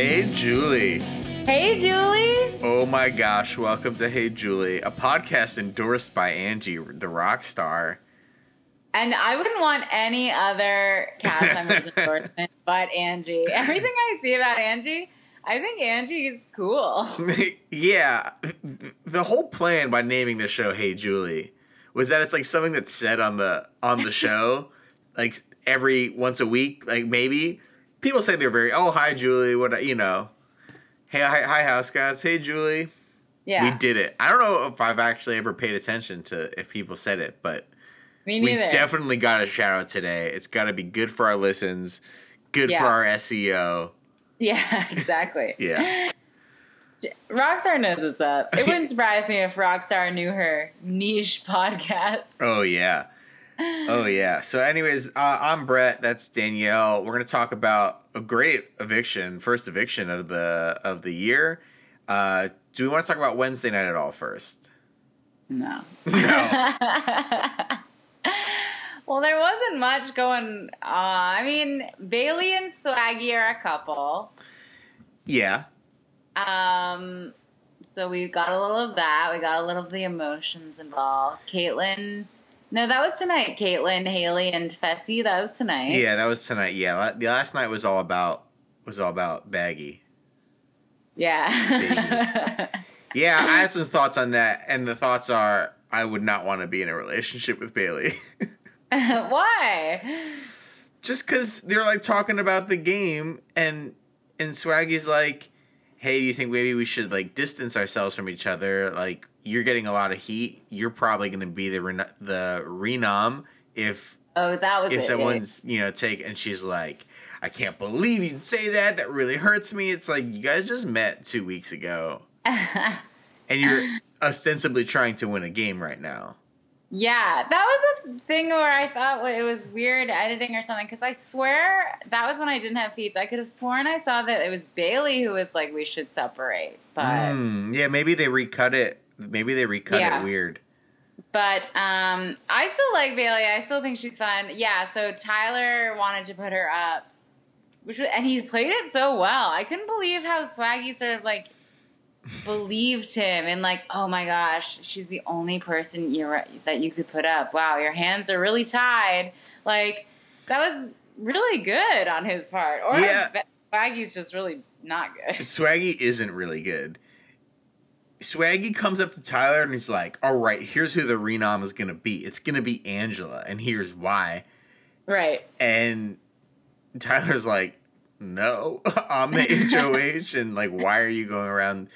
Hey, mm. Julie. Hey, Julie. Oh my gosh, welcome to Hey, Julie, a podcast endorsed by Angie, the rock star. And I wouldn't want any other cast member's endorsement but Angie. Everything I see about Angie, I think Angie is cool. yeah, the whole plan by naming the show Hey Julie was that it's like something that's said on the on the show, like every once a week, like maybe. People say they're very oh hi Julie, what you know, hey hi, hi house guys, hey Julie. Yeah, we did it. I don't know if I've actually ever paid attention to if people said it, but we definitely got a shout out today. It's got to be good for our listens, good Yeah. for our SEO. yeah, exactly. Yeah. Rockstar knows what's up. It wouldn't surprise me if Rockstar knew her niche podcast. Oh yeah. Oh yeah. So, anyways, uh, I'm Brett. That's Danielle. We're gonna talk about a great eviction, first eviction of the of the year. Uh, do we want to talk about Wednesday night at all first? No. No. well, there wasn't much going on. I mean, Bailey and Swaggy are a couple. Yeah. Um, so we got a little of that. We got a little of the emotions involved. Caitlyn. No, that was tonight. Caitlyn, Haley, and Fessy. That was tonight. Yeah, that was tonight. Yeah, the last night was all about was all about Baggy. Yeah. Yeah, I had some thoughts on that, and the thoughts are I would not want to be in a relationship with Bailey. Why? just because they're like talking about the game and and Swaggy's like, hey, do you think maybe we should like distance ourselves from each other? Like you're getting a lot of heat. You're probably going to be the the renom if Oh, that was if it. someone's you know take and she's like, I can't believe you'd say that. That really hurts me. It's like you guys just met two weeks ago and you're ostensibly trying to win a game right now. Yeah, that was a thing where I thought it was weird editing or something because I swear that was when I didn't have feeds. I could have sworn I saw that it was Bailey who was like, "We should separate," but Mm, yeah, maybe they recut it. Maybe they recut Yeah. it weird. but um, I still like Bailey. I still think she's fun. Yeah, so Tyler wanted to put her up, which was, and he played it so well. I couldn't believe how Swaggy sort of like believed him and like, oh my gosh, she's the only person you're that you could put up. Wow, your hands are really tied. Like that was really good on his part. Or Yeah. Swaggy's just really not good. Swaggy isn't really good. Swaggy comes up to Tyler and he's like, "All right, here's who the renom is gonna be. It's gonna be Angela, and here's why." Right. And Tyler's like, "No, I'm the HOH, and like, why are you going around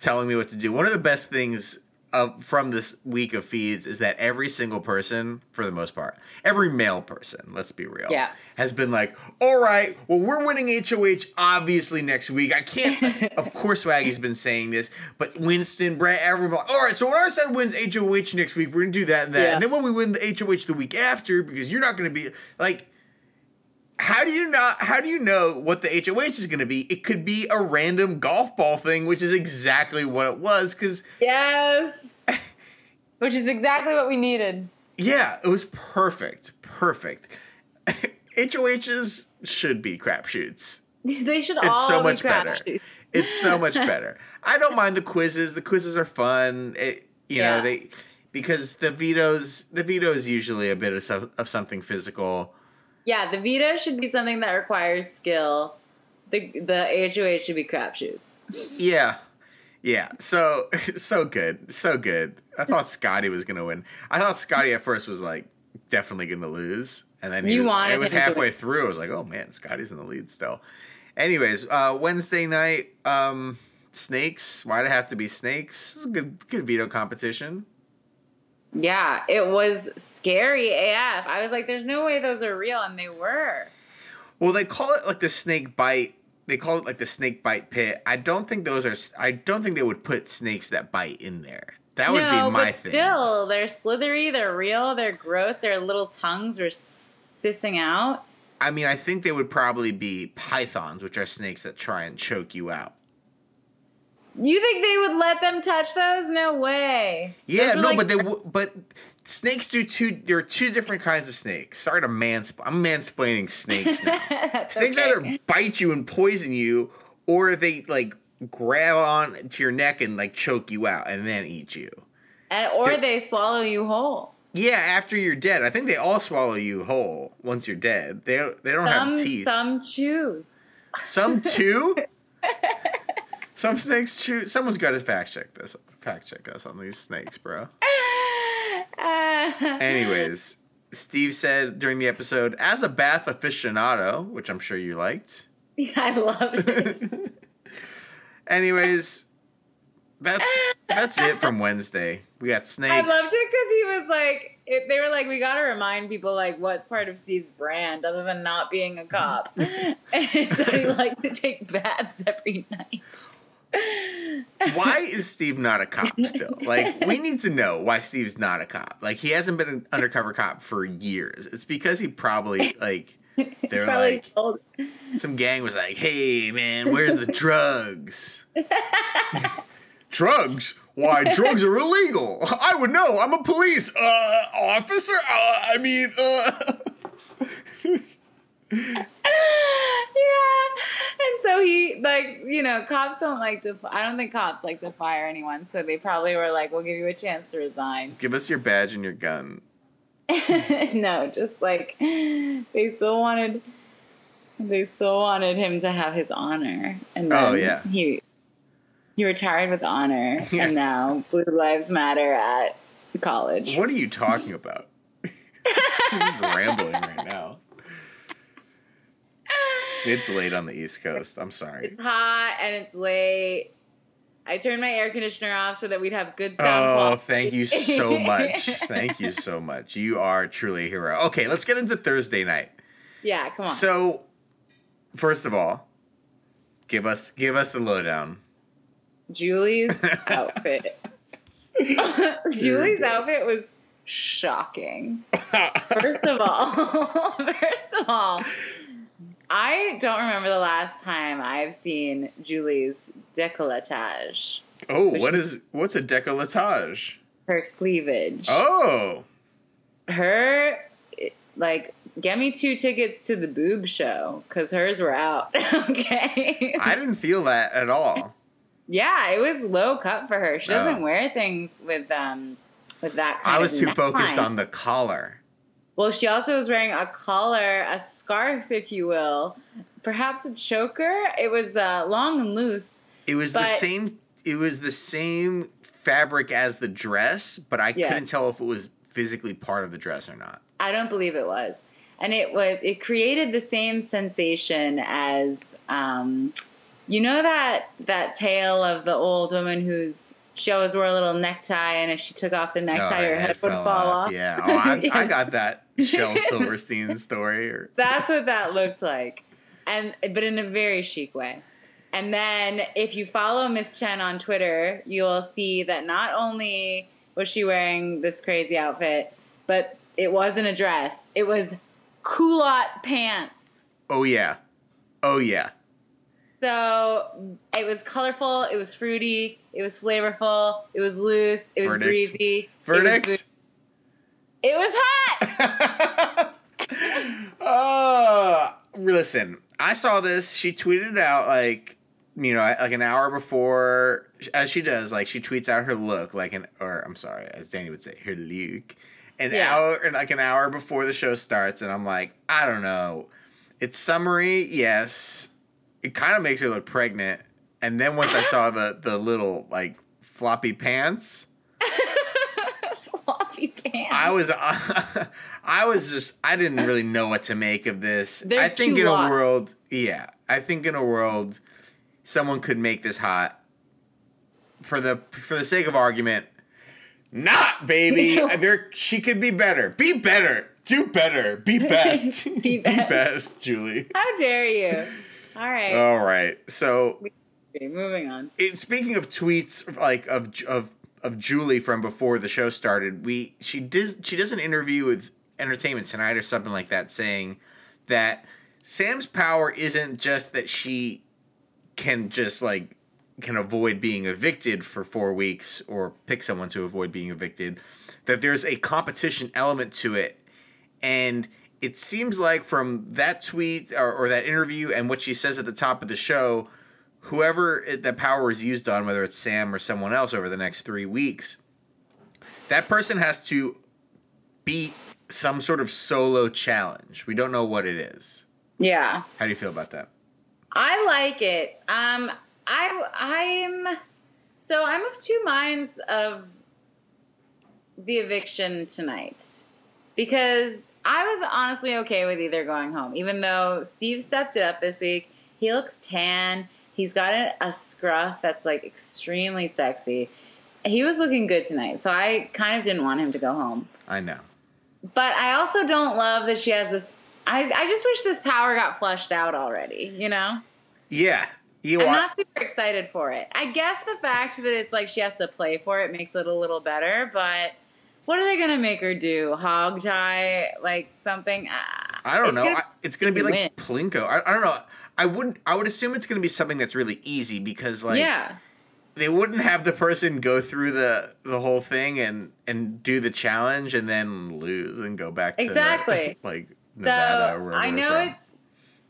telling me what to do?" One of the best things uh, from this week of feeds is that every single person, for the most part, every male person, let's be real, Yeah. has been like, "All right, well, we're winning HOH obviously next week. I can't." of course, Swaggy's been saying this, but Winston, Brett, everyone, all right. So when our side wins HOH next week, we're gonna do that and that, Yeah. and then when we win the HOH the week after, because you're not gonna be like. How do you not? How do you know what the HOH is going to be? It could be a random golf ball thing, which is exactly what it was. Because Yes. Which is exactly what we needed. yeah, it was perfect, perfect. HOHs should be crapshoots. They should all It's so be much better. crashed. It's so much better. I don't mind the quizzes. The quizzes are fun. It, you know they because the vetoes the veto is usually a bit of, of something physical. Yeah, the veto should be something that requires skill. The the HOH should be crapshoots. Yeah. Yeah. So so good. So good. I thought Scotty was gonna win. I thought Scotty at first was like definitely gonna lose. And then he You was, it was halfway through. I was like, oh man, Scotty's in the lead still. Anyways, uh Wednesday night, um, snakes. Why'd it have to be snakes? It's a good good veto competition. Yeah, it was scary AF. I was like, there's no way those are real, and they were. Well, they call it like the snake bite. They call it like the snake bite pit. I don't think those are. I don't think they would put snakes that bite in there. That would no, be my but thing. still, they're slithery, they're real, they're gross, their little tongues were sissing out. I mean, I think they would probably be pythons, which are snakes that try and choke you out. You think they would let them touch those? No way. Yeah, no, like- but they w- but snakes do two. There are two different kinds of snakes. Sorry to mansp. I'm mansplaining snakes snakes okay. either bite you and poison you, or they like grab on to your neck and like choke you out and then eat you. And, or They're- they swallow you whole. Yeah, after you're dead. I think they all swallow you whole once you're dead. They they don't Some have teeth. some chew. Some chew. Some snakes chew. Someone's got to fact check this. Fact check us on these snakes, bro. Anyways, Steve said during the episode, as a bath aficionado, which I'm sure you liked. I loved it. Anyways, that's that's it from Wednesday. We got snakes. I loved it because he was like, it, they were like, we got to remind people like what's part of Steve's brand other than not being a cop. and so he liked to take baths every night. why is Steve not a cop still? Like, we need to know why Steve's not a cop. Like, he hasn't been an undercover cop for years. It's because he probably like they're Probably like told- some gang was like, "Hey, man, where's the drugs?" drugs? Why drugs are illegal? I would know. I'm a police uh, officer. Uh, I mean, uh. yeah. And so he like, you know, cops don't like to I don't think cops like to fire anyone, so they probably were like, We'll give you a chance to resign. give us your badge and your gun. no, just like they still wanted they still wanted him to have his honor. And oh, then Oh, yeah. he he retired with honor Yeah. and now Blue Lives Matter at college. What are you talking about? He's rambling right now. It's late on the East Coast. I'm sorry. It's hot and it's late. I turned my air conditioner off so that we'd have good sound Oh, quality. thank you so much. Thank you so much. You are truly a hero. Okay, let's get into Thursday night. yeah, come on. So, first of all, give us give us the lowdown. Julie's outfit. Julie's outfit was shocking. First of all, first of all, I don't remember the last time I've seen Julie's décolletage, oh, what is what's a décolletage? her cleavage. Oh, Her, like, get me two tickets to the boob show because hers were out. okay. I didn't feel that at all. yeah, it was low cut for her. She doesn't Oh. wear things with um with that. Kind I was too focused on the collar. Well, she also was wearing a collar, a scarf, if you will, perhaps a choker. It was uh, long and loose. It was the same. It was the same fabric as the dress, but I Yeah. couldn't tell if it was physically part of the dress or not. I don't believe it was. And it was, it created the same sensation as, um, you know, that, that tale of the old woman who's, she always wore a little necktie, and if she took off the necktie, oh, her head would fall off. Yeah. Oh, I, I got that Shel Silverstein story. Or That's what that looked like. And but in a very chic way. And then if you follow Miss Chen on Twitter, you'll see that not only was she wearing this crazy outfit, but it wasn't a dress. It was culotte pants. oh yeah, oh yeah. So it was colorful, it was fruity, it was flavorful, it was loose, it was Verdict. breezy. It Verdict. was, it was hot. uh, listen, I saw this. She tweeted it out like, you know, like an hour before, as she does. Like she tweets out her look, like an, or I'm sorry, as Danny would say, her look, an Yeah. hour, like an hour before the show starts, and I'm like, I don't know. It's summery, yes. It kind of makes her look pregnant, and then once I saw the the little like floppy pants. Floppy pants. I was, I was just, I didn't really know what to make of this. They're I think in a world, yeah, I think in a world, someone could make this hot. For the for the sake of argument, not baby. there, she could be better. Be better. Do better. Be best. Be best. best, Julie. How dare you? All right. All right. So Okay, moving on. it, speaking of tweets like of of of Julie from before the show started, we she did she does an interview with Entertainment Tonight or something like that, saying that Sam's power isn't just that she can just like can avoid being evicted for four weeks or pick someone to avoid being evicted. That there's a competition element to it, and it seems like from that tweet or, or that interview and what she says at the top of the show, whoever it, that power is used on, whether it's Sam or someone else over the next three weeks, that person has to beat some sort of solo challenge. We don't know what it is. Yeah. How do you feel about that? I like it. Um, I I'm so I'm of two minds of the eviction tonight because I was honestly okay with either going home, even though Steve stepped it up this week. He looks tan. He's got a, a scruff that's like extremely sexy. He was looking good tonight, so I kind of didn't want him to go home. I know. But I also don't love that she has this. I, I just wish this power got flushed out already, you know? Yeah. You I'm are, not super excited for it. I guess the fact that it's like she has to play for it makes it a little better, but what are they going to make her do? Hog tie? Like something? Ah, I don't it's know. gonna- I, it's going to be like win. Plinko. I, I don't know. I would I would assume it's going to be something that's really easy because like yeah. they wouldn't have the person go through the the whole thing and and do the challenge and then lose and go back to Exactly. like Nevada or So wherever I know it.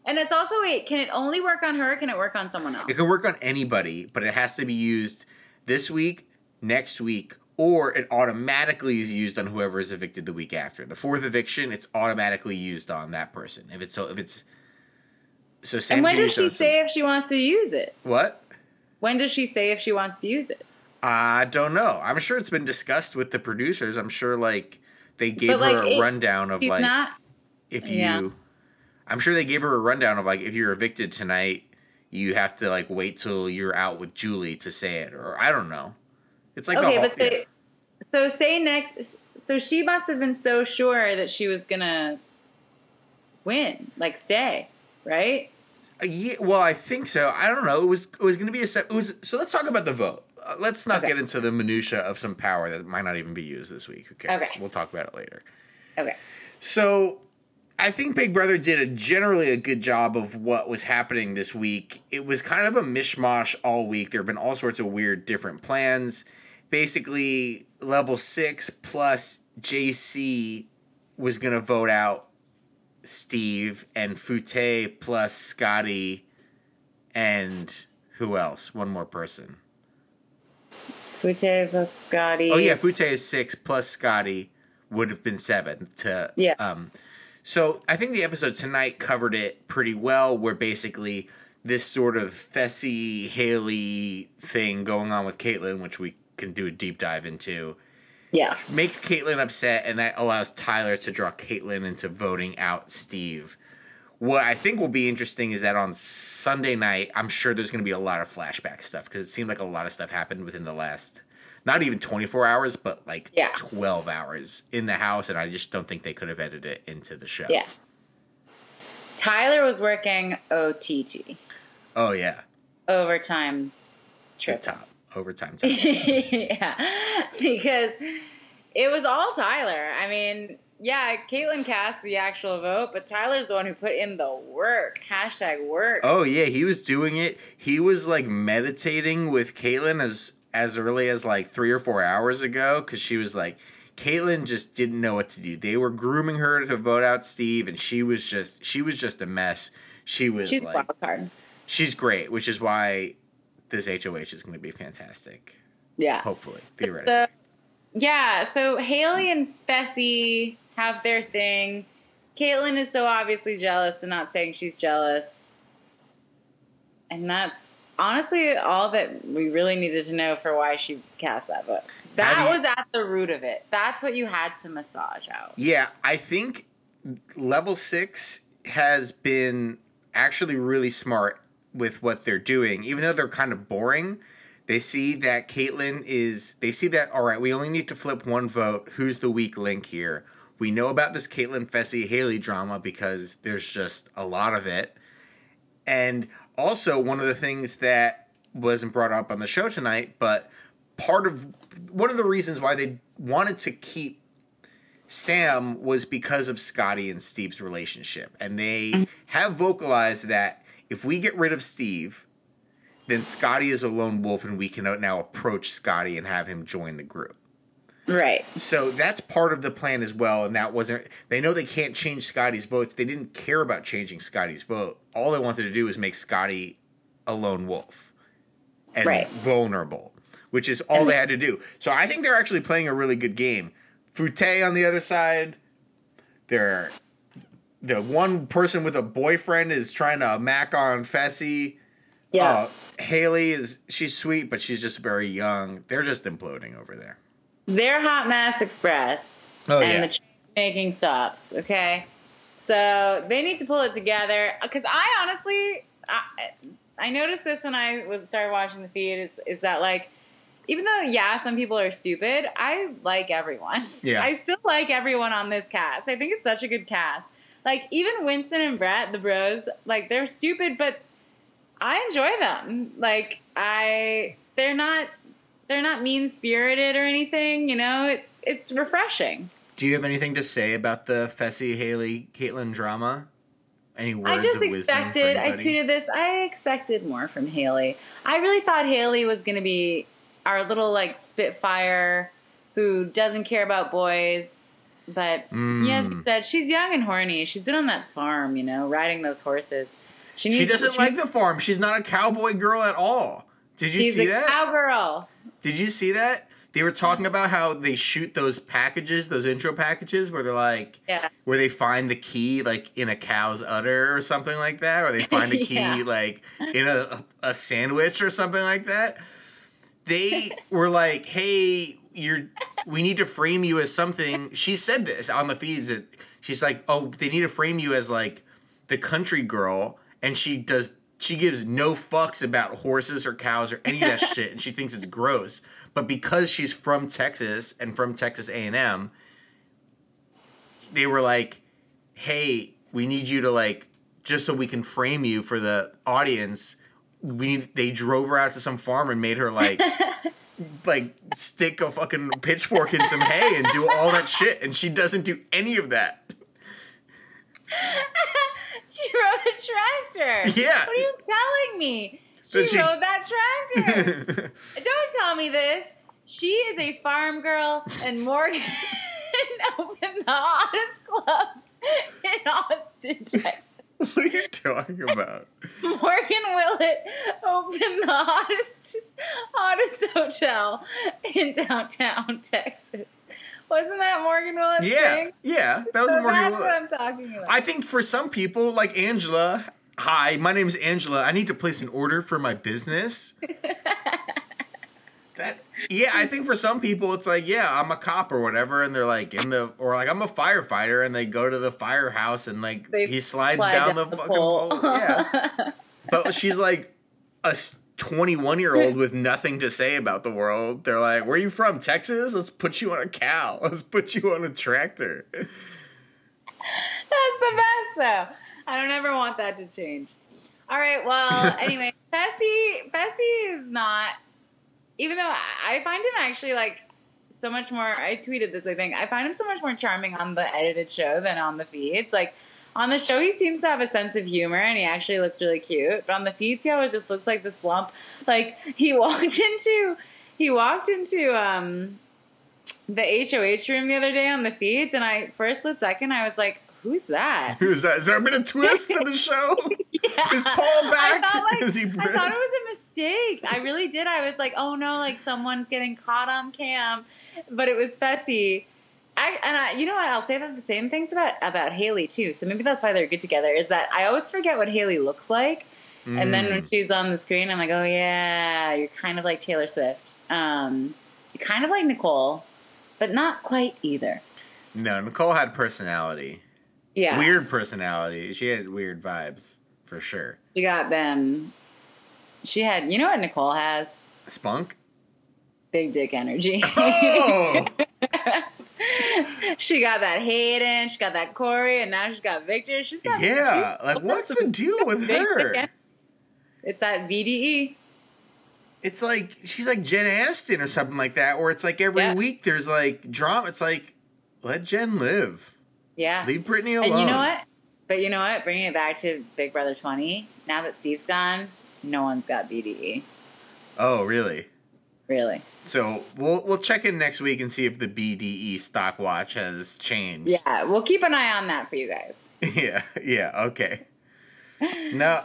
And it's also, wait, can it only work on her or can it work on someone else? It can work on anybody, but it has to be used this week, next week, or it automatically is used on whoever is evicted the week after. The fourth eviction, it's automatically used on that person. If it's so, if it's so, Sam And when does she say if she wants to use it? what? When does she say if she wants to use it? I don't know. I'm sure it's been discussed with the producers. I'm sure like they gave like, her a rundown of like not. if you Yeah. I'm sure they gave her a rundown of like if you're evicted tonight, you have to like wait till you're out with Julie to say it or I don't know. It's like okay, the whole, but say, so say next. So she must have been so sure that she was gonna win, like stay, right? Uh, yeah, well, I think so. I don't know. It was it was going to be a set. It was so. Let's talk about the vote. Uh, let's not Okay. get into the minutia of some power that might not even be used this week. Who cares? Okay. We'll talk about it later. Okay. So, I think Big Brother did a generally a good job of what was happening this week. It was kind of a mishmash all week. There have been all sorts of weird different plans. Basically, level six plus JC was going to vote out Steve and Fute plus Scotty and who else? One more person. Fute plus Scotty. Oh yeah, Fute is six plus Scotty would have been seven to Yeah. Um, so I think the episode tonight covered it pretty well. Where basically this sort of Fessy Haley thing going on with Caitlyn, which we can do a deep dive into, Yes. makes Caitlyn upset, and that allows Tyler to draw Caitlyn into voting out Steve. What I think will be interesting is that on Sunday night, I'm sure there's going to be a lot of flashback stuff because it seemed like a lot of stuff happened within the last, not even 24 hours, but like Yeah. 12 hours in the house, and I just don't think they could have edited it into the show. Yeah. Tyler was working OTT, Oh yeah, overtime trip. top overtime time. yeah, because it was all Tyler. I mean, yeah, Caitlyn cast the actual vote, but Tyler's the one who put in the work. Hashtag work. Oh yeah, he was doing it. He was like meditating with Caitlyn as as early as like three or four hours ago because she was like, Caitlyn just didn't know what to do. They were grooming her to vote out Steve, and she was just she was just a mess. She was She's like, she's great, which is why this HOH is going to be fantastic. Yeah. Hopefully, theoretically. The, yeah, so Haley and Fessy have their thing. Caitlyn is so obviously jealous and not saying she's jealous. And that's honestly all that we really needed to know for why she cast that book. That you- was at the root of it. That's what you had to massage out. Yeah, I think level six has been actually really smart with what they're doing, even though they're kind of boring. They see that Caitlyn is. They see that all right. We only need to flip one vote. Who's the weak link here? We know about this Caitlyn Fessy Haley drama because there's just a lot of it. And also, one of the things that wasn't brought up on the show tonight, but part of one of the reasons why they wanted to keep Sam was because of Scotty and Steve's relationship. And they mm-hmm. have vocalized that if we get rid of Steve, then Scotty is a lone wolf and we can now approach Scotty and have him join the group. Right. So that's part of the plan as well. And that wasn't, they know they can't change Scotty's votes. They didn't care about changing Scotty's vote. All they wanted to do was make Scotty a lone wolf and Right. vulnerable, which is all And- they had to do. So I think they're actually playing a really good game. Fute on the other side, they're the one person with a boyfriend is trying to mac on Fessy. Yeah. Uh, Haley is she's sweet, but she's just very young. They're just imploding over there. They're Hot Mess Express. Oh, and yeah. the making stops. Okay. So they need to pull it together. Because I honestly, I, I noticed this when I was started watching the feed. Is, is that like, even though yeah, some people are stupid, I like everyone. Yeah. I still like everyone on this cast. I think it's such a good cast. Like even Winston and Brett, the bros, like they're stupid, but I enjoy them. Like I, they're not, they're not mean spirited or anything. You know, it's it's refreshing. Do you have anything to say about the Fessy Haley Caitlyn drama? Any words I just of wisdom for expected. I tweeted this. I expected more from Haley. I really thought Haley was going to be our little like Spitfire who doesn't care about boys. But yes, Mm. said she's young and horny. She's been on that farm, you know, riding those horses. She, She doesn't she- like the farm. She's not a cowboy girl at all. Did you She's see a that? cowgirl. Did you see that? They were talking about how they shoot those packages, those intro packages, where they're like, Yeah. where they find the key like in a cow's udder or something like that, or they find a key Yeah. like in a, a sandwich or something like that. They were like, "Hey, you're we need to frame you as something." She said this on the feeds that she's like, "Oh, they need to frame you as like the country girl," and she does. She gives no fucks about horses or cows or any of that shit, and she thinks it's gross. But because she's from Texas and from Texas A and M, they were like, "Hey, we need you to like just so we can frame you for the audience." We they drove her out to some farm and made her like like stick a fucking pitchfork in some hay and do all that shit, and she doesn't do any of that. She rode a tractor. Yeah. What are you telling me? She, she- rode that tractor. Don't tell me this. She is a farm girl, and Morgan opened the hottest club in Austin, Texas. what are you talking about? Morgan Willett opened the hottest, hottest hotel in downtown Texas. Wasn't that Morgan Willett's Yeah, thing? yeah, that was So Morgan that's Willett. what I'm talking about. I think for some people, like Angela, hi, my name is Angela. I need to place an order for my business. That yeah, I think for some people it's like, yeah, I'm a cop or whatever, and they're like in the or like I'm a firefighter, and they go to the firehouse and like They he slides slide down, the, fucking pole. Yeah, but she's like a 21 year old with nothing to say about the world. They're like, "Where are you from? Texas? Let's put you on a cow. Let's put you on a tractor." That's the best, though. I don't ever want that to change. All right. Well, anyway, bessie Fessy is not. Even though I find him actually like so much more. I tweeted this. I think I find him so much more charming on the edited show than on the feeds. Like on the show, he seems to have a sense of humor and he actually looks really cute. But on the feeds, he always just looks like this lump. Like he walked into, he walked into um the HOH room the other day on the feeds, and I first split second I was like, "Who's that?" Who's that? Has there been a twist to the show? Yeah. Is Paul back? like, Is he I thought it was a mistake. I really did. I was like, "Oh no!" Like someone's getting caught on cam, but it was Fessy. I, and I, you know what? I'll say that the same things about about Haley too. So maybe that's why they're good together. Is that I always forget what Haley looks like, and then Mm. when she's on the screen, I'm like, "Oh yeah, you're kind of like Taylor Swift. Um, you're kind of like Nicole, but not quite either." No, Nicole had personality. Yeah, Weird personality. She had weird vibes, for sure. She got them. She had, you know what Nicole has? Spunk? Big dick energy. Oh! she got that Hayden, she got that Corey, and now she's got Victor. She's got yeah. Like, what's the deal with her? It's that. VDE. It's like, she's like Jen Aniston or something like that, where it's like every Yeah. week there's like drama. It's like, let Jen live. Yeah. Leave Brittany alone. and you know what? But you know what? Bringing it back to Big Brother 20, now that Steve's gone, no one's got BDE. Oh, really? Really. So we'll we'll check in next week and see if the BDE stock watch has changed. Yeah, we'll keep an eye on that for you guys. Yeah, yeah, okay. No.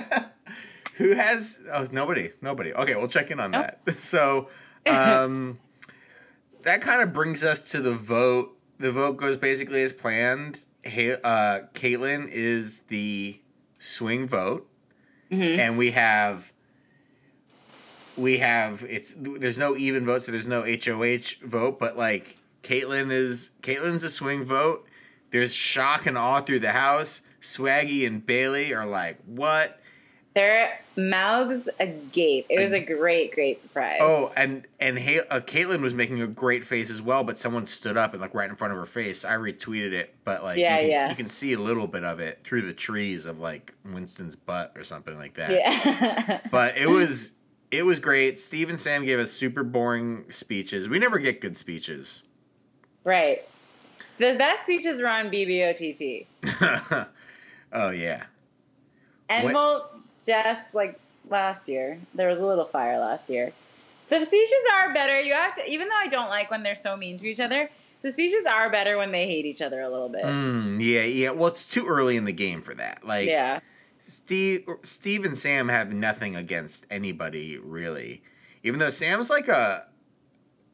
Who has? Oh, nobody. Nobody. Okay, we'll check in on Nope. that. So, um, that kind of brings us to the vote. The vote goes basically as planned. Ha- uh, Caitlin is the swing vote, Mhm. and we have. We have it's there's no even vote, so there's no HOH vote, but like Caitlin is Caitlin's a swing vote. There's shock and awe through the house. Swaggy and Bailey are like, what? Their mouths agape. It was a great, great surprise. Oh, and and ha- uh, Caitlin was making a great face as well, but someone stood up and like right in front of her face. I retweeted it, but like Yeah, you, can, yeah. you can see a little bit of it through the trees of like Winston's butt or something like that. yeah. But it was it was great. Steve and Sam gave us super boring speeches. We never get good speeches. right. The best speeches were on BBOTT. oh yeah. And What- well, just like last year, there was a little fire last year. The speeches are better. You have to, even though I don't like when they're so mean to each other, the speeches are better when they hate each other a little bit. Mm, yeah, yeah. Well, it's too early in the game for that. Like yeah. Steve, Steve and Sam have nothing against anybody really. Even though Sam's like a,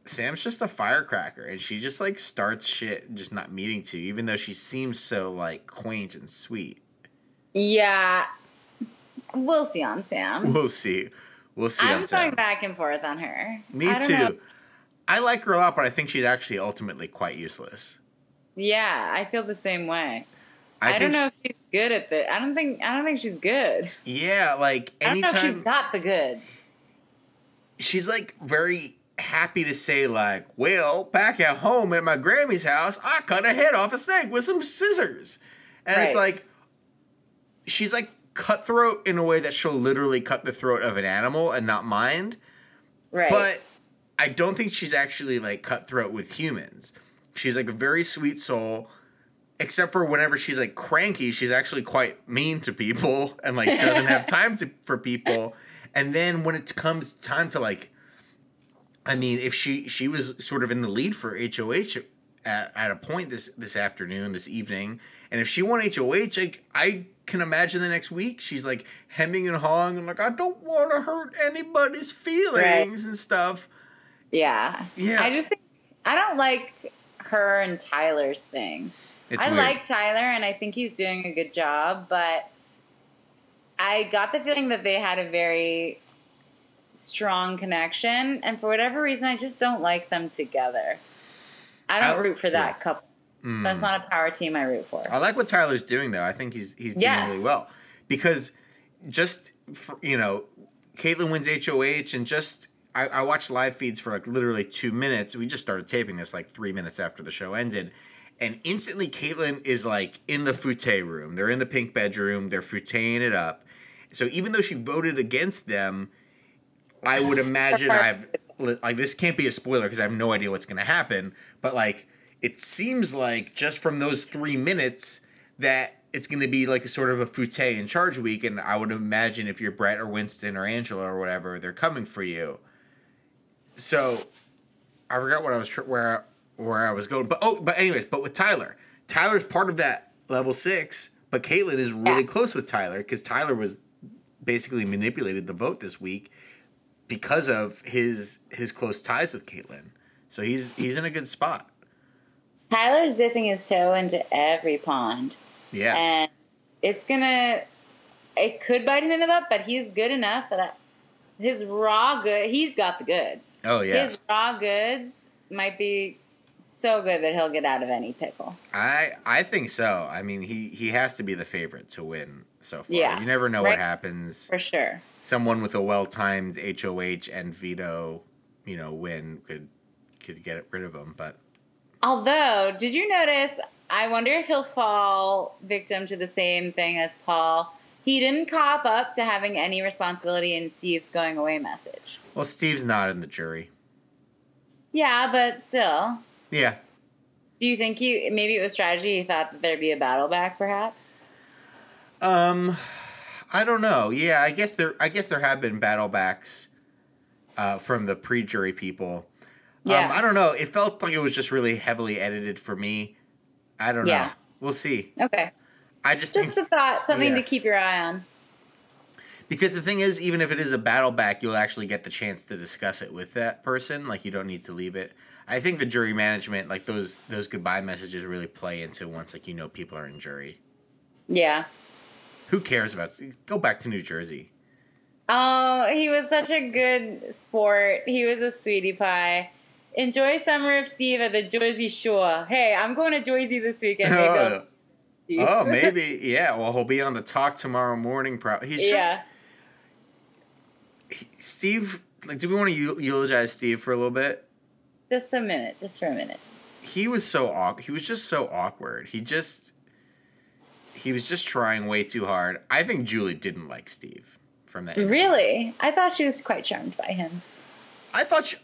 Sam's just a firecracker, and she just like starts shit, just not meaning to. Even though she seems so like quaint and sweet. Yeah. We'll see on Sam. We'll see. We'll see. I'm on Sam. going back and forth on her. Me I too. know. I like her a lot, but I think she's actually ultimately quite useless. Yeah, I feel the same way. I, I, don't know if she's good at this. I don't think. I don't think she's good. yeah, like I don't know if she's anytime got the goods. she's like very happy to say like, well, back at home at my Grammy's house, I cut a head off a snake with some scissors, and it's like she's like cutthroat in a way that she'll literally cut the throat of an animal and not mind, Right. but I don't think she's actually like cutthroat with humans. She's like a very sweet soul. Except for whenever she's like cranky, she's actually quite mean to people and like doesn't have time to for people. And then when it comes time to like, I mean, if she she was sort of in the lead for HOH at, at a point this this afternoon, this evening, and if she won HOH, like I can imagine the next week she's like hemming and hawing and like I don't want to hurt anybody's feelings and stuff. yeah. Yeah. I just think I don't like her and Tyler's thing. It's I weird. like Tyler and I think he's doing a good job, but I got the feeling that they had a very strong connection, and for whatever reason, I just don't like them together. I don't I- root for that yeah. couple. Mm. That's not a power team I root for. I like what Tyler's doing though. I think he's he's doing Yes. really well because just for, you know, Caitlyn wins HOH and just I, I watched live feeds for like literally two minutes. We just started taping this like three minutes after the show ended. And instantly, Caitlyn is like in the fute room. They're in the pink bedroom. They're futeing it up. So even though she voted against them, I would imagine I've like this can't be a spoiler because I have no idea what's going to happen. But like, it seems like just from those three minutes that it's going to be like a sort of a fute in charge week, and I would imagine if you're Brett or Winston or Angela or whatever, they're coming for you. So, I forgot what I was tr- where where I was going, but oh, but anyways, but with Tyler, Tyler's part of that level six, but Caitlyn is really Yeah. close with Tyler because Tyler was basically manipulated the vote this week because of his his close ties with Caitlyn. So he's he's in a good spot. Tyler's dipping his toe into every pond, Yeah. and it's gonna. It could bite him in the butt, but he's good enough that his raw good. He's got the goods. oh yeah. His raw goods might be so good that he'll get out of any pickle. I I think so. I mean, he he has to be the favorite to win so far. Yeah, You never know what happens. For sure. Someone with a well-timed HOH and veto, you know, win could could get rid of him, but Although, did you notice? I wonder if he'll fall victim to the same thing as Paul. He didn't cop up to having any responsibility in Steve's going away message. well, Steve's not in the jury. Yeah, but still. Yeah. Do you think you maybe it was strategy? He thought that there'd be a battle back, perhaps. Um, I don't know. Yeah, I guess there. I guess there have been battlebacks uh, from the pre-jury people. Yeah. Um, I don't know. It felt like it was just really heavily edited for me. I don't Yeah. know. We'll see. Okay, I just, just think a thought, something Yeah. to keep your eye on. Because the thing is, even if it is a battle back, you'll actually get the chance to discuss it with that person. Like you don't need to leave it. I think the jury management, like those those goodbye messages, really play into once like you know people are in jury. Yeah. Who cares about? Go back to New Jersey. Oh, he was such a good sport. He was a sweetie pie. Enjoy summer of Steve at the Jersey Shore. Hey, I'm going to Jersey this weekend. Oh, oh, maybe yeah. Well, he'll be on the talk tomorrow morning. Probably. He's just yeah. he- Steve. Like, do we want to eulogize Steve for a little bit? Just a minute. Just for a minute. he was so awkward. He was just so awkward. He just he was just trying way too hard. I think Julie didn't like Steve from that. interview. Really? I thought she was quite charmed by him. I thought she,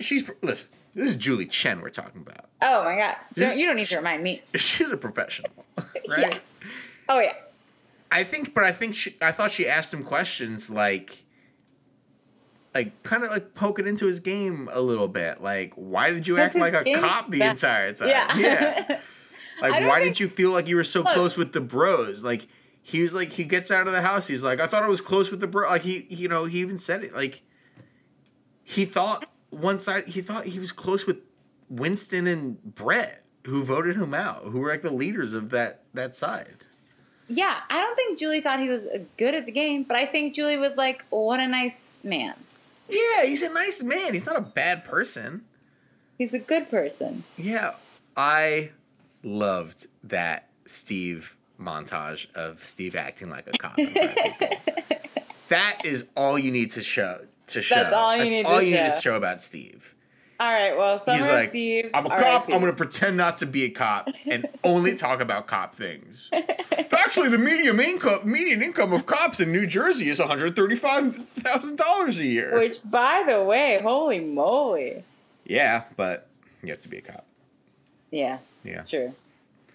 she's listen. This is Julie Chen we're talking about. Oh my god. Don't, you don't need to remind me. She's a professional, right? Yeah. Oh yeah. I think, but I think she. I thought she asked him questions like, like kind of like poking into his game a little bit. Like, why did you act like a cop the entire time? Yeah. yeah. Like, why think- did you feel like you were so Look. close with the bros? Like, he was like, he gets out of the house. He's like, I thought I was close with the bro. Like, he, you know, he even said it. Like, he thought one side, he thought he was close with Winston and Brett, who voted him out, who were like the leaders of that that side. Yeah, I don't think Julie thought he was uh, good at the game, but I think Julie was like, "What a nice man. Yeah, he's a nice man. He's not a bad person. He's a good person." Yeah, I loved that Steve montage of Steve acting like a cop in front of people. that is all you need to show. To show. That's all you need to all you need to show. show about Steve. All right, well, He's like, Steve. I'm a cop. I'm going to pretend not to be a cop and only talk about cop things. Actually, the median income median income of cops in New Jersey is one hundred thirty five thousand dollars a year. Which, by the way, holy moly. yeah, but you have to be a cop. Yeah, Yeah. true.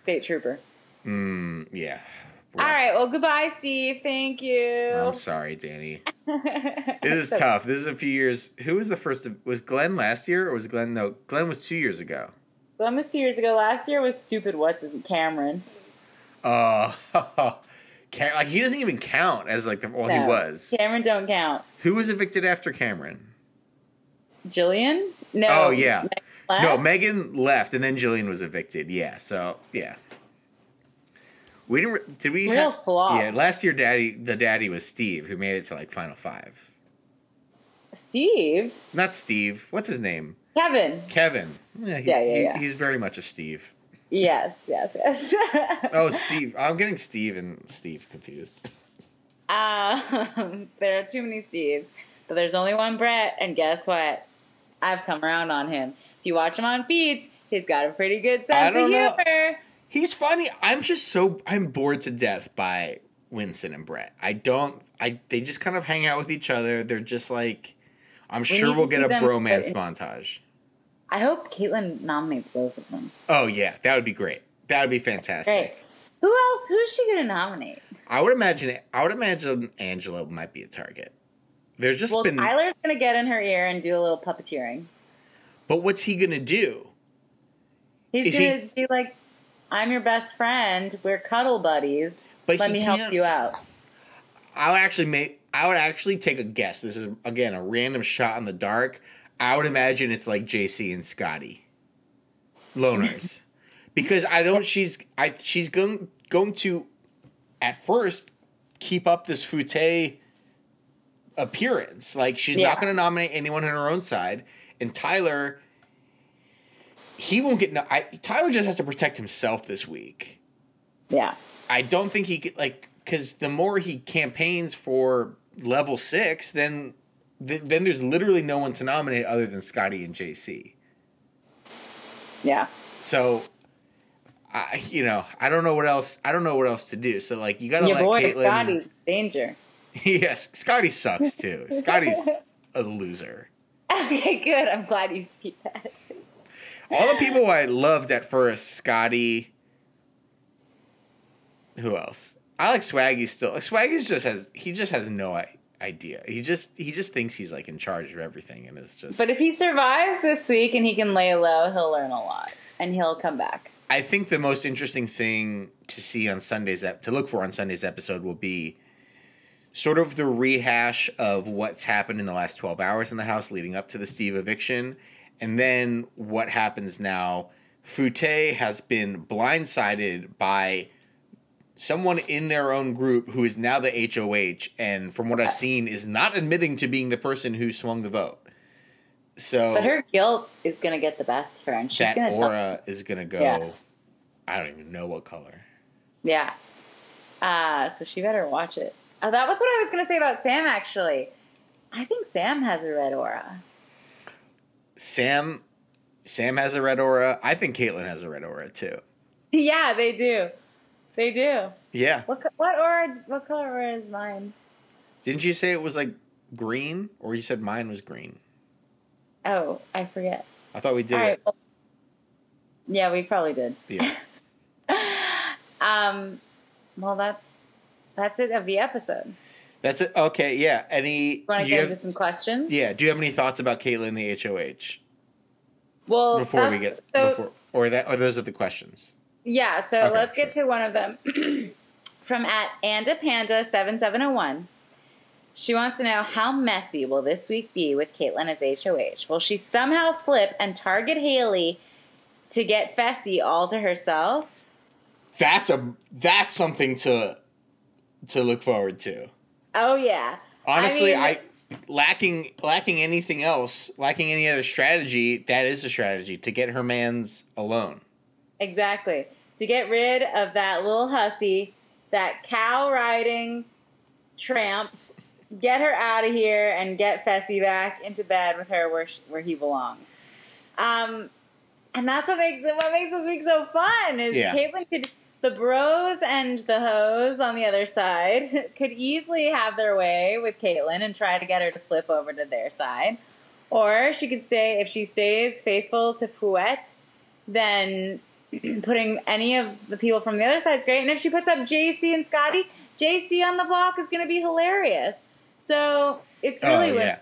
State trooper. Mm, yeah. All right, well, goodbye, Steve. Thank you. I'm sorry, Danny. This is tough. This is a few years. Who was the first? To, was Glenn last year or was Glenn? No, Glenn was two years ago. That was two years ago. Last year was stupid. What's his Cameron? Uh, Cam- like he doesn't even count as like the. Well, he was. Cameron don't count. Who was evicted after Cameron? Jillian? No. Oh, yeah. Meg No. Megan left, and then Jillian was evicted. Yeah. So yeah. We didn't. Did we? Real have. Yeah. Last year, Daddy, the daddy was Steve, who made it to like final five. Steve? Not Steve. What's his name? Kevin. Kevin. Yeah. He, Yeah, yeah, he- yeah. he's very much a Steve. Yes, yes, yes. Oh, Steve. I'm getting Steve and Steve confused. Um, there are too many Steves, but there's only one Brett, and guess what? I've come around on him. If you watch him on feeds, he's got a pretty good sense of don't know. humor. He's funny. I'm just so I'm bored to death by Winston and Brett. I don't. I they just kind of hang out with each other. They're just like. I'm sure we'll get a them bromance montage. I hope Caitlyn nominates both of them. Oh yeah, that would be great. That would be fantastic. Great. Who else? Who's she gonna nominate? I would imagine. I would imagine Angela might be a target. There's just Well, been. Tyler's gonna get in her ear and do a little puppeteering. But what's he gonna do? He's Is gonna be like, "I'm your best friend. We're cuddle buddies. But Let he me help you out." I'll actually make. I would actually take a guess. This is again a random shot in the dark. I would imagine it's like JC and Scotty, loners, because I don't. She's I. She's going going to, at first, keep up this Fute appearance. Like she's not going to nominate anyone on her own side, and Tyler. He won't get. No, I, Tyler just has to protect himself this week. Yeah. I don't think he could like because the more he campaigns for level six, then th- then there's literally no one to nominate other than Scotty and JC. Yeah. So, I you know I don't know what else I don't know what else to do. So like you gotta Your let boy Caitlyn. Scotty's danger. yes, Scotty sucks too. Scotty's a loser. Okay, good. I'm glad you see that. All the people I loved at first, Scotty. Who else? I like Swaggy still. Swaggy just has he just has no idea. He just he just thinks he's like in charge of everything, and it's just. But if he survives this week and he can lay low, he'll learn a lot and he'll come back. I think the most interesting thing to see on Sunday's ep- to look for on Sunday's episode will be sort of the rehash of what's happened in the last 12 hours in the house leading up to the Steve eviction, and then what happens now. Foutte has been blindsided by someone in their own group who is now the HOH, and from what I've seen, is not admitting to being the person who swung the vote. So, but her guilt is gonna get the best for her, and she's that gonna aura is gonna go. Yeah. I don't even know what color. Yeah. Uh, so she better watch it. Oh, that was what I was going to say about Sam, actually. I think Sam has a red aura. Sam, Sam has a red aura. I think Kaitlyn has a red aura too. yeah, they do. They do. Yeah. What what aura? What color aura is mine? Didn't you say it was like green, or you said mine was green? Oh, I forget. I thought we did right. it. well- yeah, we probably did. Yeah. um, well, that's that's it of the episode. That's it. Okay. Yeah. Any? Want to get have, into some questions? yeah. Do you have any thoughts about Kaitlyn the HOH Well, before we get so before or that or those are the questions? Yeah, so Okay, let's get to one of them from at Anda Panda seven seven zero one. She wants to know how messy will this week be with Kaitlyn as HOH? Will she somehow flip and target Haleigh to get Fessy all to herself? That's a that's something to to look forward to. Oh yeah. Honestly, mean, I, lacking lacking anything else, lacking any other strategy. That is a strategy to get her man's alone. Exactly. To get rid of that little hussy, that cow riding tramp, get her out of here and get Fessy back into bed with her where sh where he belongs. Um, and that's what makes it what makes this week so fun is Yeah. Kaitlyn could the bros and the hoes on the other side could easily have their way with Kaitlyn and try to get her to flip over to their side. Or she could say, if she stays faithful to Foutte, then putting any of the people from the other side is great. And if she puts up JC and Scottie, JC on the block is going to be hilarious. So it's oh, really oh what- yeah.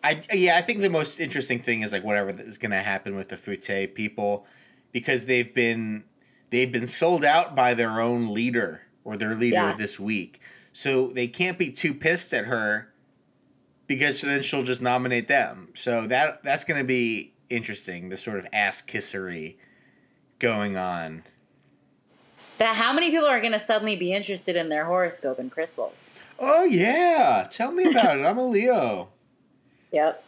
I yeah, I think the most interesting thing is like whatever is going to happen with the Foutte people because they've been they've been sold out by their own leader or their leader Yeah. this week. So they can't be too pissed at her because then she'll just nominate them. So that that's going to be interesting, the sort of ass kissery going on. that how many people are going to suddenly be interested in their horoscope and crystals? Oh yeah, tell me about it. I'm a Leo. Yep.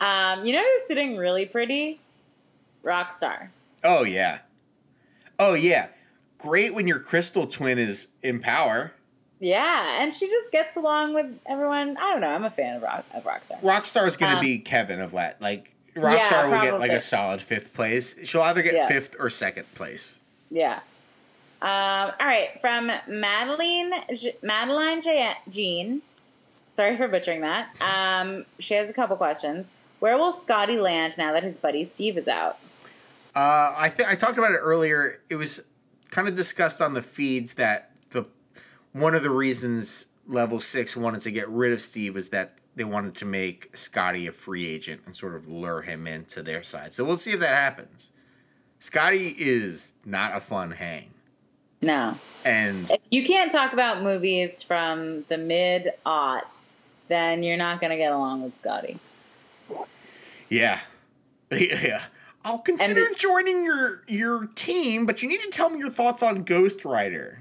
Um, you know who's sitting really pretty? Rockstar. Oh yeah. Oh yeah. Great when your crystal twin is in power. Yeah, and she just gets along with everyone. I don't know. I'm a fan of Rock of Rockstar. Rockstar's gonna Um, be Kevin of Lat. Like Yeah, Rockstar will get like a solid fifth place. She'll either get Yeah. fifth or second place. Yeah. Um, all right, from Madeline J- Madeline J- Jean. Sorry for butchering that. Um, she has a couple questions. Where will Scottie land now that his buddy Steve is out? Uh, I think I talked about it earlier. It was kind of discussed on the feeds that the one of the reasons Level Six wanted to get rid of Steve was that they wanted to make Scottie a free agent and sort of lure him into their side. So we'll see if that happens. Scottie is not a fun hang, No. and If you can't talk about movies from the mid aughts, then you're not going to get along with Scotty. yeah, yeah. I'll consider it- joining your your team, but you need to tell me your thoughts on Ghost Rider.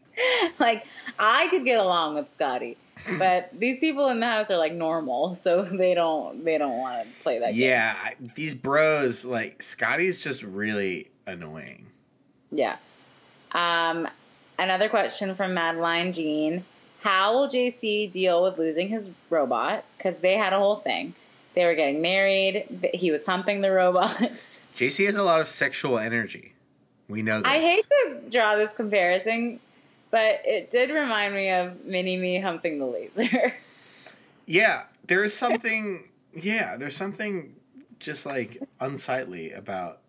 like, I could get along with Scottie, but these people in the house are like normal, so they don't they don't want to play that game. Yeah, I- these bros like Scottie's just really annoying. Yeah. Um, another question from Madeline Jean. How will JC deal with losing his robot? Because they had a whole thing. They were getting married. He was humping the robot. JC has a lot of sexual energy. We know this. I hate to draw this comparison, but it did remind me of Mini Me humping the laser. Yeah, there is something. Yeah, there's something just like unsightly about.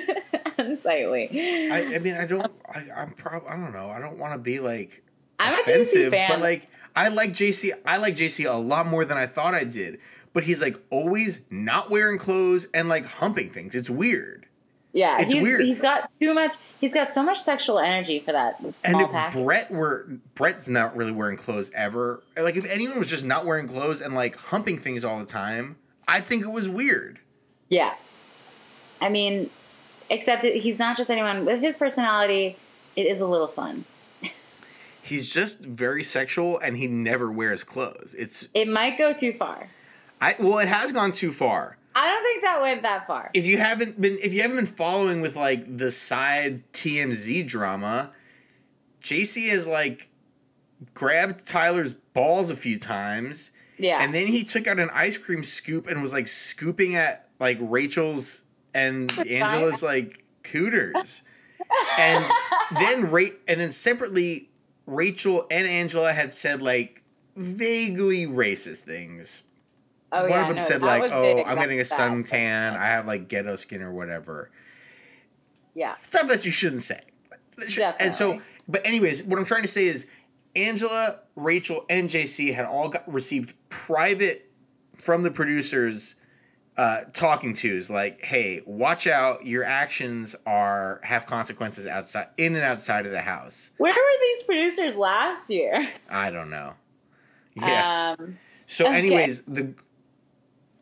Unsightly. I, I mean, I don't. I, I'm prob. I don't know. I don't want to be like I'm a offensive, JC fan. but like I like JC. I like JC a lot more than I thought I did. But he's like always not wearing clothes and like humping things. It's weird. Yeah, It's he's, weird. He's got too much. He's got so much sexual energy for that And if package. Brett were Brett's not really wearing clothes ever, like if anyone was just not wearing clothes and like humping things all the time, I think it was weird. Yeah. I mean, except that he's not just anyone with his personality. It is a little fun. He's just very sexual and he never wears clothes. It's It might go too far. I well, it has gone too far. I don't think that went that far. If you haven't been if you haven't been following with like the side TMZ drama, JC has like grabbed Tyler's balls a few times. yeah. And then he took out an ice cream scoop and was like scooping at like Rachel's and Angela's like cooters. And then Ra- and then separately Rachel and Angela had said like vaguely racist things. Oh, One yeah, of them no, said like, "Oh. I'm getting a suntan. I have like ghetto skin or whatever." Yeah. Stuff that you shouldn't say. And so, but anyways, what I'm trying to say is Angela, Rachel, and JC had all got received private from the producers uh, talking tos like, "Hey, watch out! Your actions are have consequences outside, in and outside of the house." Where were these producers last year? I don't know. Yeah. Um, so, okay. anyways, the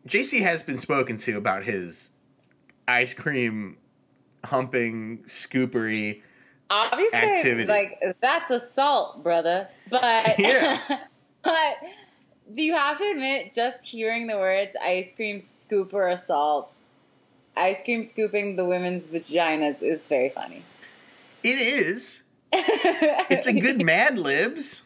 JC has been spoken to about his ice cream humping scoopery. obviously, Activity. like that's assault, brother. But Yeah. but you have to admit, just hearing the words "ice cream scoop" or "assault," ice cream scooping the women's vaginas is very funny. It is. It's a good Mad Libs.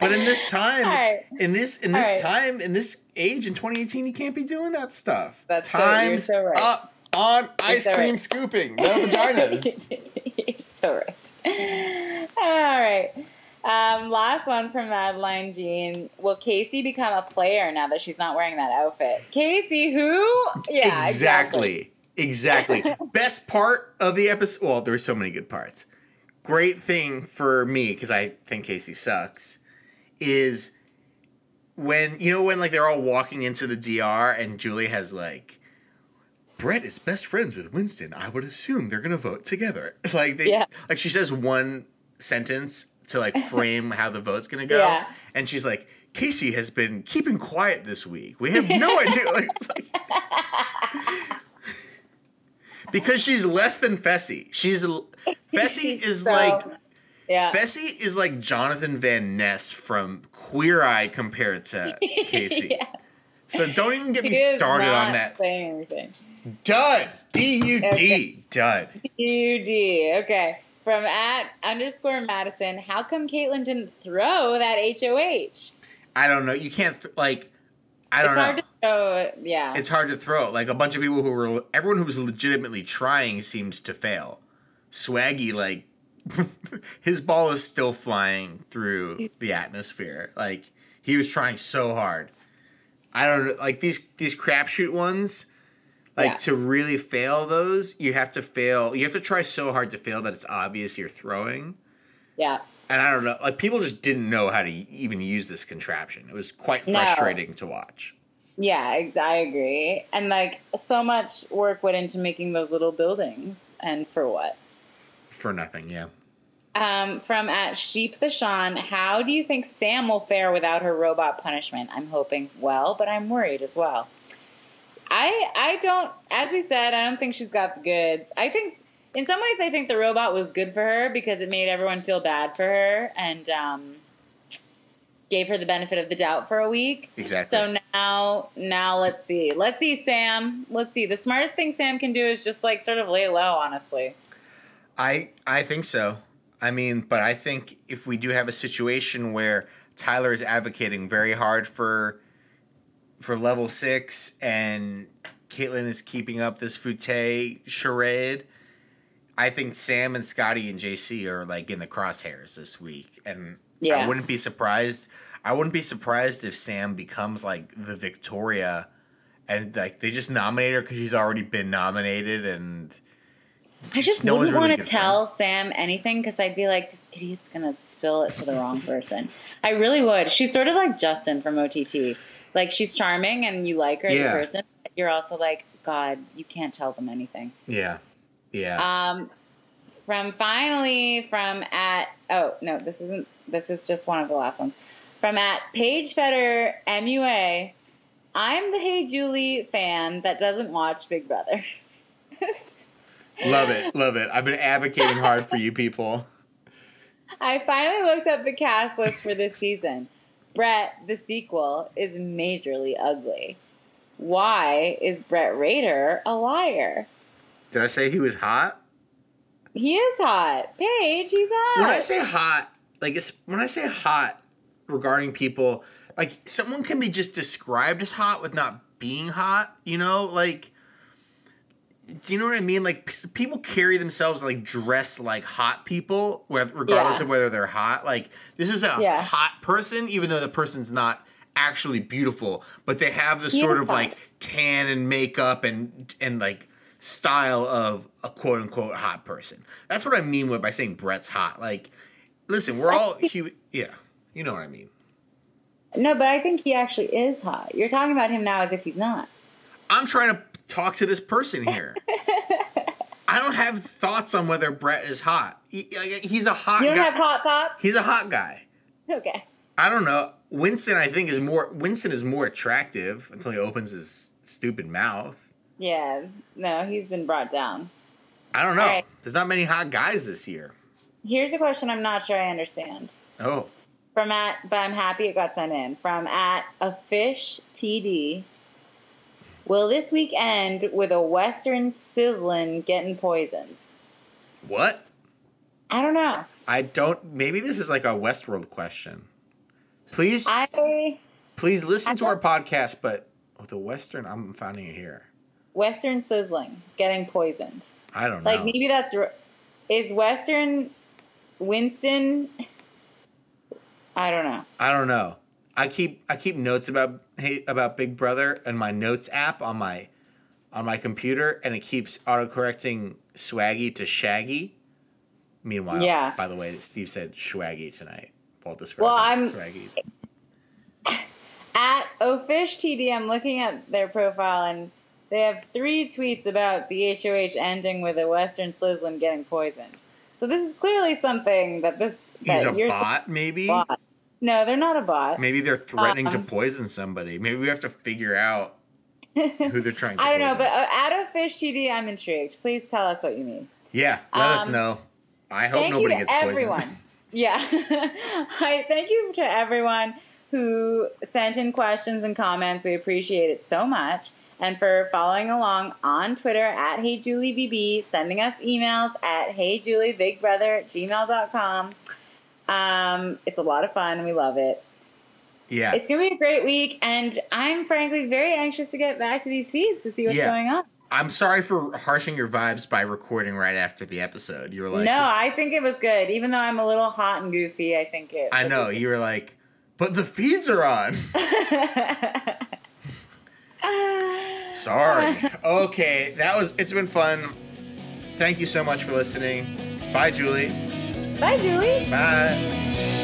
But in this time, Alright. in this in this Alright. time, in this age in 2018, you can't be doing that stuff. That's Times so right. up on ice so cream right. scooping, no vaginas. You're so right. All right. Um, last one from Madeline Jean. Will Kaycee become a player now that she's not wearing that outfit? Kaycee, who? Yeah, exactly. Exactly. Best part of the episode. Well, there were so many good parts. Great thing for me because I think Kaycee sucks is when you know when like they're all walking into the DR and Julie has like Brett is best friends with Winston. I would assume they're gonna vote together. Like they Yeah. like she says one sentence to like frame how the vote's gonna go, Yeah. and she's like. Kaycee has been keeping quiet this week. We have no idea. Like, it's like, because she's less than Fessy. She's Fessy is So, like Yeah. Fessy is like Jonathan Van Ness from Queer Eye compared to Kaycee. Yeah. So don't even get me started on that. Saying anything. Dud. D U. D. Dud. Okay. From at underscore Madison. How come Kaitlyn didn't throw that H O H? I don't know. You can't th- like. I don't It's know. hard to throw. Yeah. it's hard to throw. Like a bunch of people who were, everyone who was legitimately trying seemed to fail. Swaggy, like, his ball is still flying through the atmosphere. Like he was trying so hard. I don't like these these crapshoot ones. Like Yeah. to really fail those, you have to fail. You have to try so hard to fail that it's obvious you're throwing. yeah. And I don't know, like people just didn't know how to even use this contraption. It was quite No. frustrating to watch. Yeah, ex- I agree. And like so much work went into making those little buildings, and for what? For nothing, yeah. Um, from at Sheep the Sean, how do you think Sam will fare without her robot punishment? I'm hoping well, but I'm worried as well. I I don't, as we said, I don't think she's got the goods. I think in some ways, I think the robot was good for her because it made everyone feel bad for her and um, gave her the benefit of the doubt for a week. Exactly. So now, now let's see. Let's see, Sam. Let's see. The smartest thing Sam can do is just like sort of lay low, honestly. I I think so. I mean, but I think if we do have a situation where Tyler is advocating very hard for for level six and Kaitlyn is keeping up this Foutte charade, I think Sam and Scottie and JC are like in the crosshairs this week. And yeah. I wouldn't be surprised I wouldn't be surprised if Sam becomes like the Victoria and like they just nominate her because she's already been nominated and I just no wouldn't really want to tell Sam anything because I'd be like, this idiot's gonna spill it to the wrong person. I really would. She's sort of like Justin from OTT. Like she's charming and you like her as a person. But you're also like, God, you can't tell them anything. Yeah. Yeah. Um, from finally from at oh no, this isn't. This is just one of the last ones. From at Page Fetter MUA. I'm the Hey Julie fan that doesn't watch Big Brother. love it. Love it. I've been advocating hard for you people. I finally looked up the cast list for this season. Brett, the sequel, is majorly ugly. Why is Brett Rader a liar? Did I say he was hot? He is hot. Paige, he's hot. When I say hot, like it's, when I say hot regarding people, like someone can be just described as hot with not being hot, you know? Like do you know what I mean? Like p- people carry themselves like dress like hot people, regardless Yeah. of whether they're hot. Like this is a Yeah. hot person, even though the person's not actually beautiful, but they have the He sort of like tan and makeup and and like style of a quote unquote hot person. That's what I mean with by saying Brett's hot. Like, listen, we're all hu- yeah, you know what I mean. No, but I think he actually is hot. You're talking about him now as if he's not. I'm trying to talk to this person here. I don't have thoughts on whether Brett is hot. He- he's a hot You don't guy. have hot thoughts? he's a hot guy. Okay. I don't know. Winston, I think, is more. Winston is more attractive until he opens his stupid mouth. Yeah. No, he's been brought down. I don't know. Right. There's not many hot guys this year. Here's a question I'm not sure I understand. Oh, From at, but I'm happy it got sent in. From at a fish TD. Will this week end with a Western sizzling getting poisoned? what? I don't know. I don't. Maybe this is like a Westworld question. Please, I please listen I to our podcast. But with a Western, I'm finding it here. Western sizzling getting poisoned. I don't know. Like maybe that's is Western Winston. I don't know. I don't know. I keep I keep notes about hey about Big Brother and my notes app on my on my computer, and it keeps autocorrecting Swaggy to Shaggy. Meanwhile, Yeah. By the way, Steve said Swaggy tonight. While Well, describing I'm- Swaggies. At Ofish TD, I'm looking at their profile and they have three tweets about the HOH ending with a Western sizzling getting poisoned. So this is clearly something that this He's a you're bot, maybe. bot. No, they're not a bot. Maybe they're threatening to Um, poison somebody. Maybe we have to figure out who they're trying to. I don't know, but uh, at fish TD, I'm intrigued. Please tell us what you mean. yeah, let us um, know. I hope nobody to gets everyone. poisoned. Yeah. I thank you to everyone who sent in questions and comments. We appreciate it so much. And for following along on Twitter at HeyJulieBB, sending us emails at HeyJulieBigBrother at gmail.com. Um, it's a lot of fun. We love it. Yeah, It's going to be a great week. And I'm frankly very anxious to get back to these feeds to see what's Yeah. going on. I'm sorry for harshing your vibes by recording right after the episode. You were like, no, I think it was good. Even though I'm a little hot and goofy, I think it I know. You were like, but the feeds are on. Sorry. Okay, that was. It's been fun. Thank you so much for listening. Bye, Julie. Bye, Julie. Bye.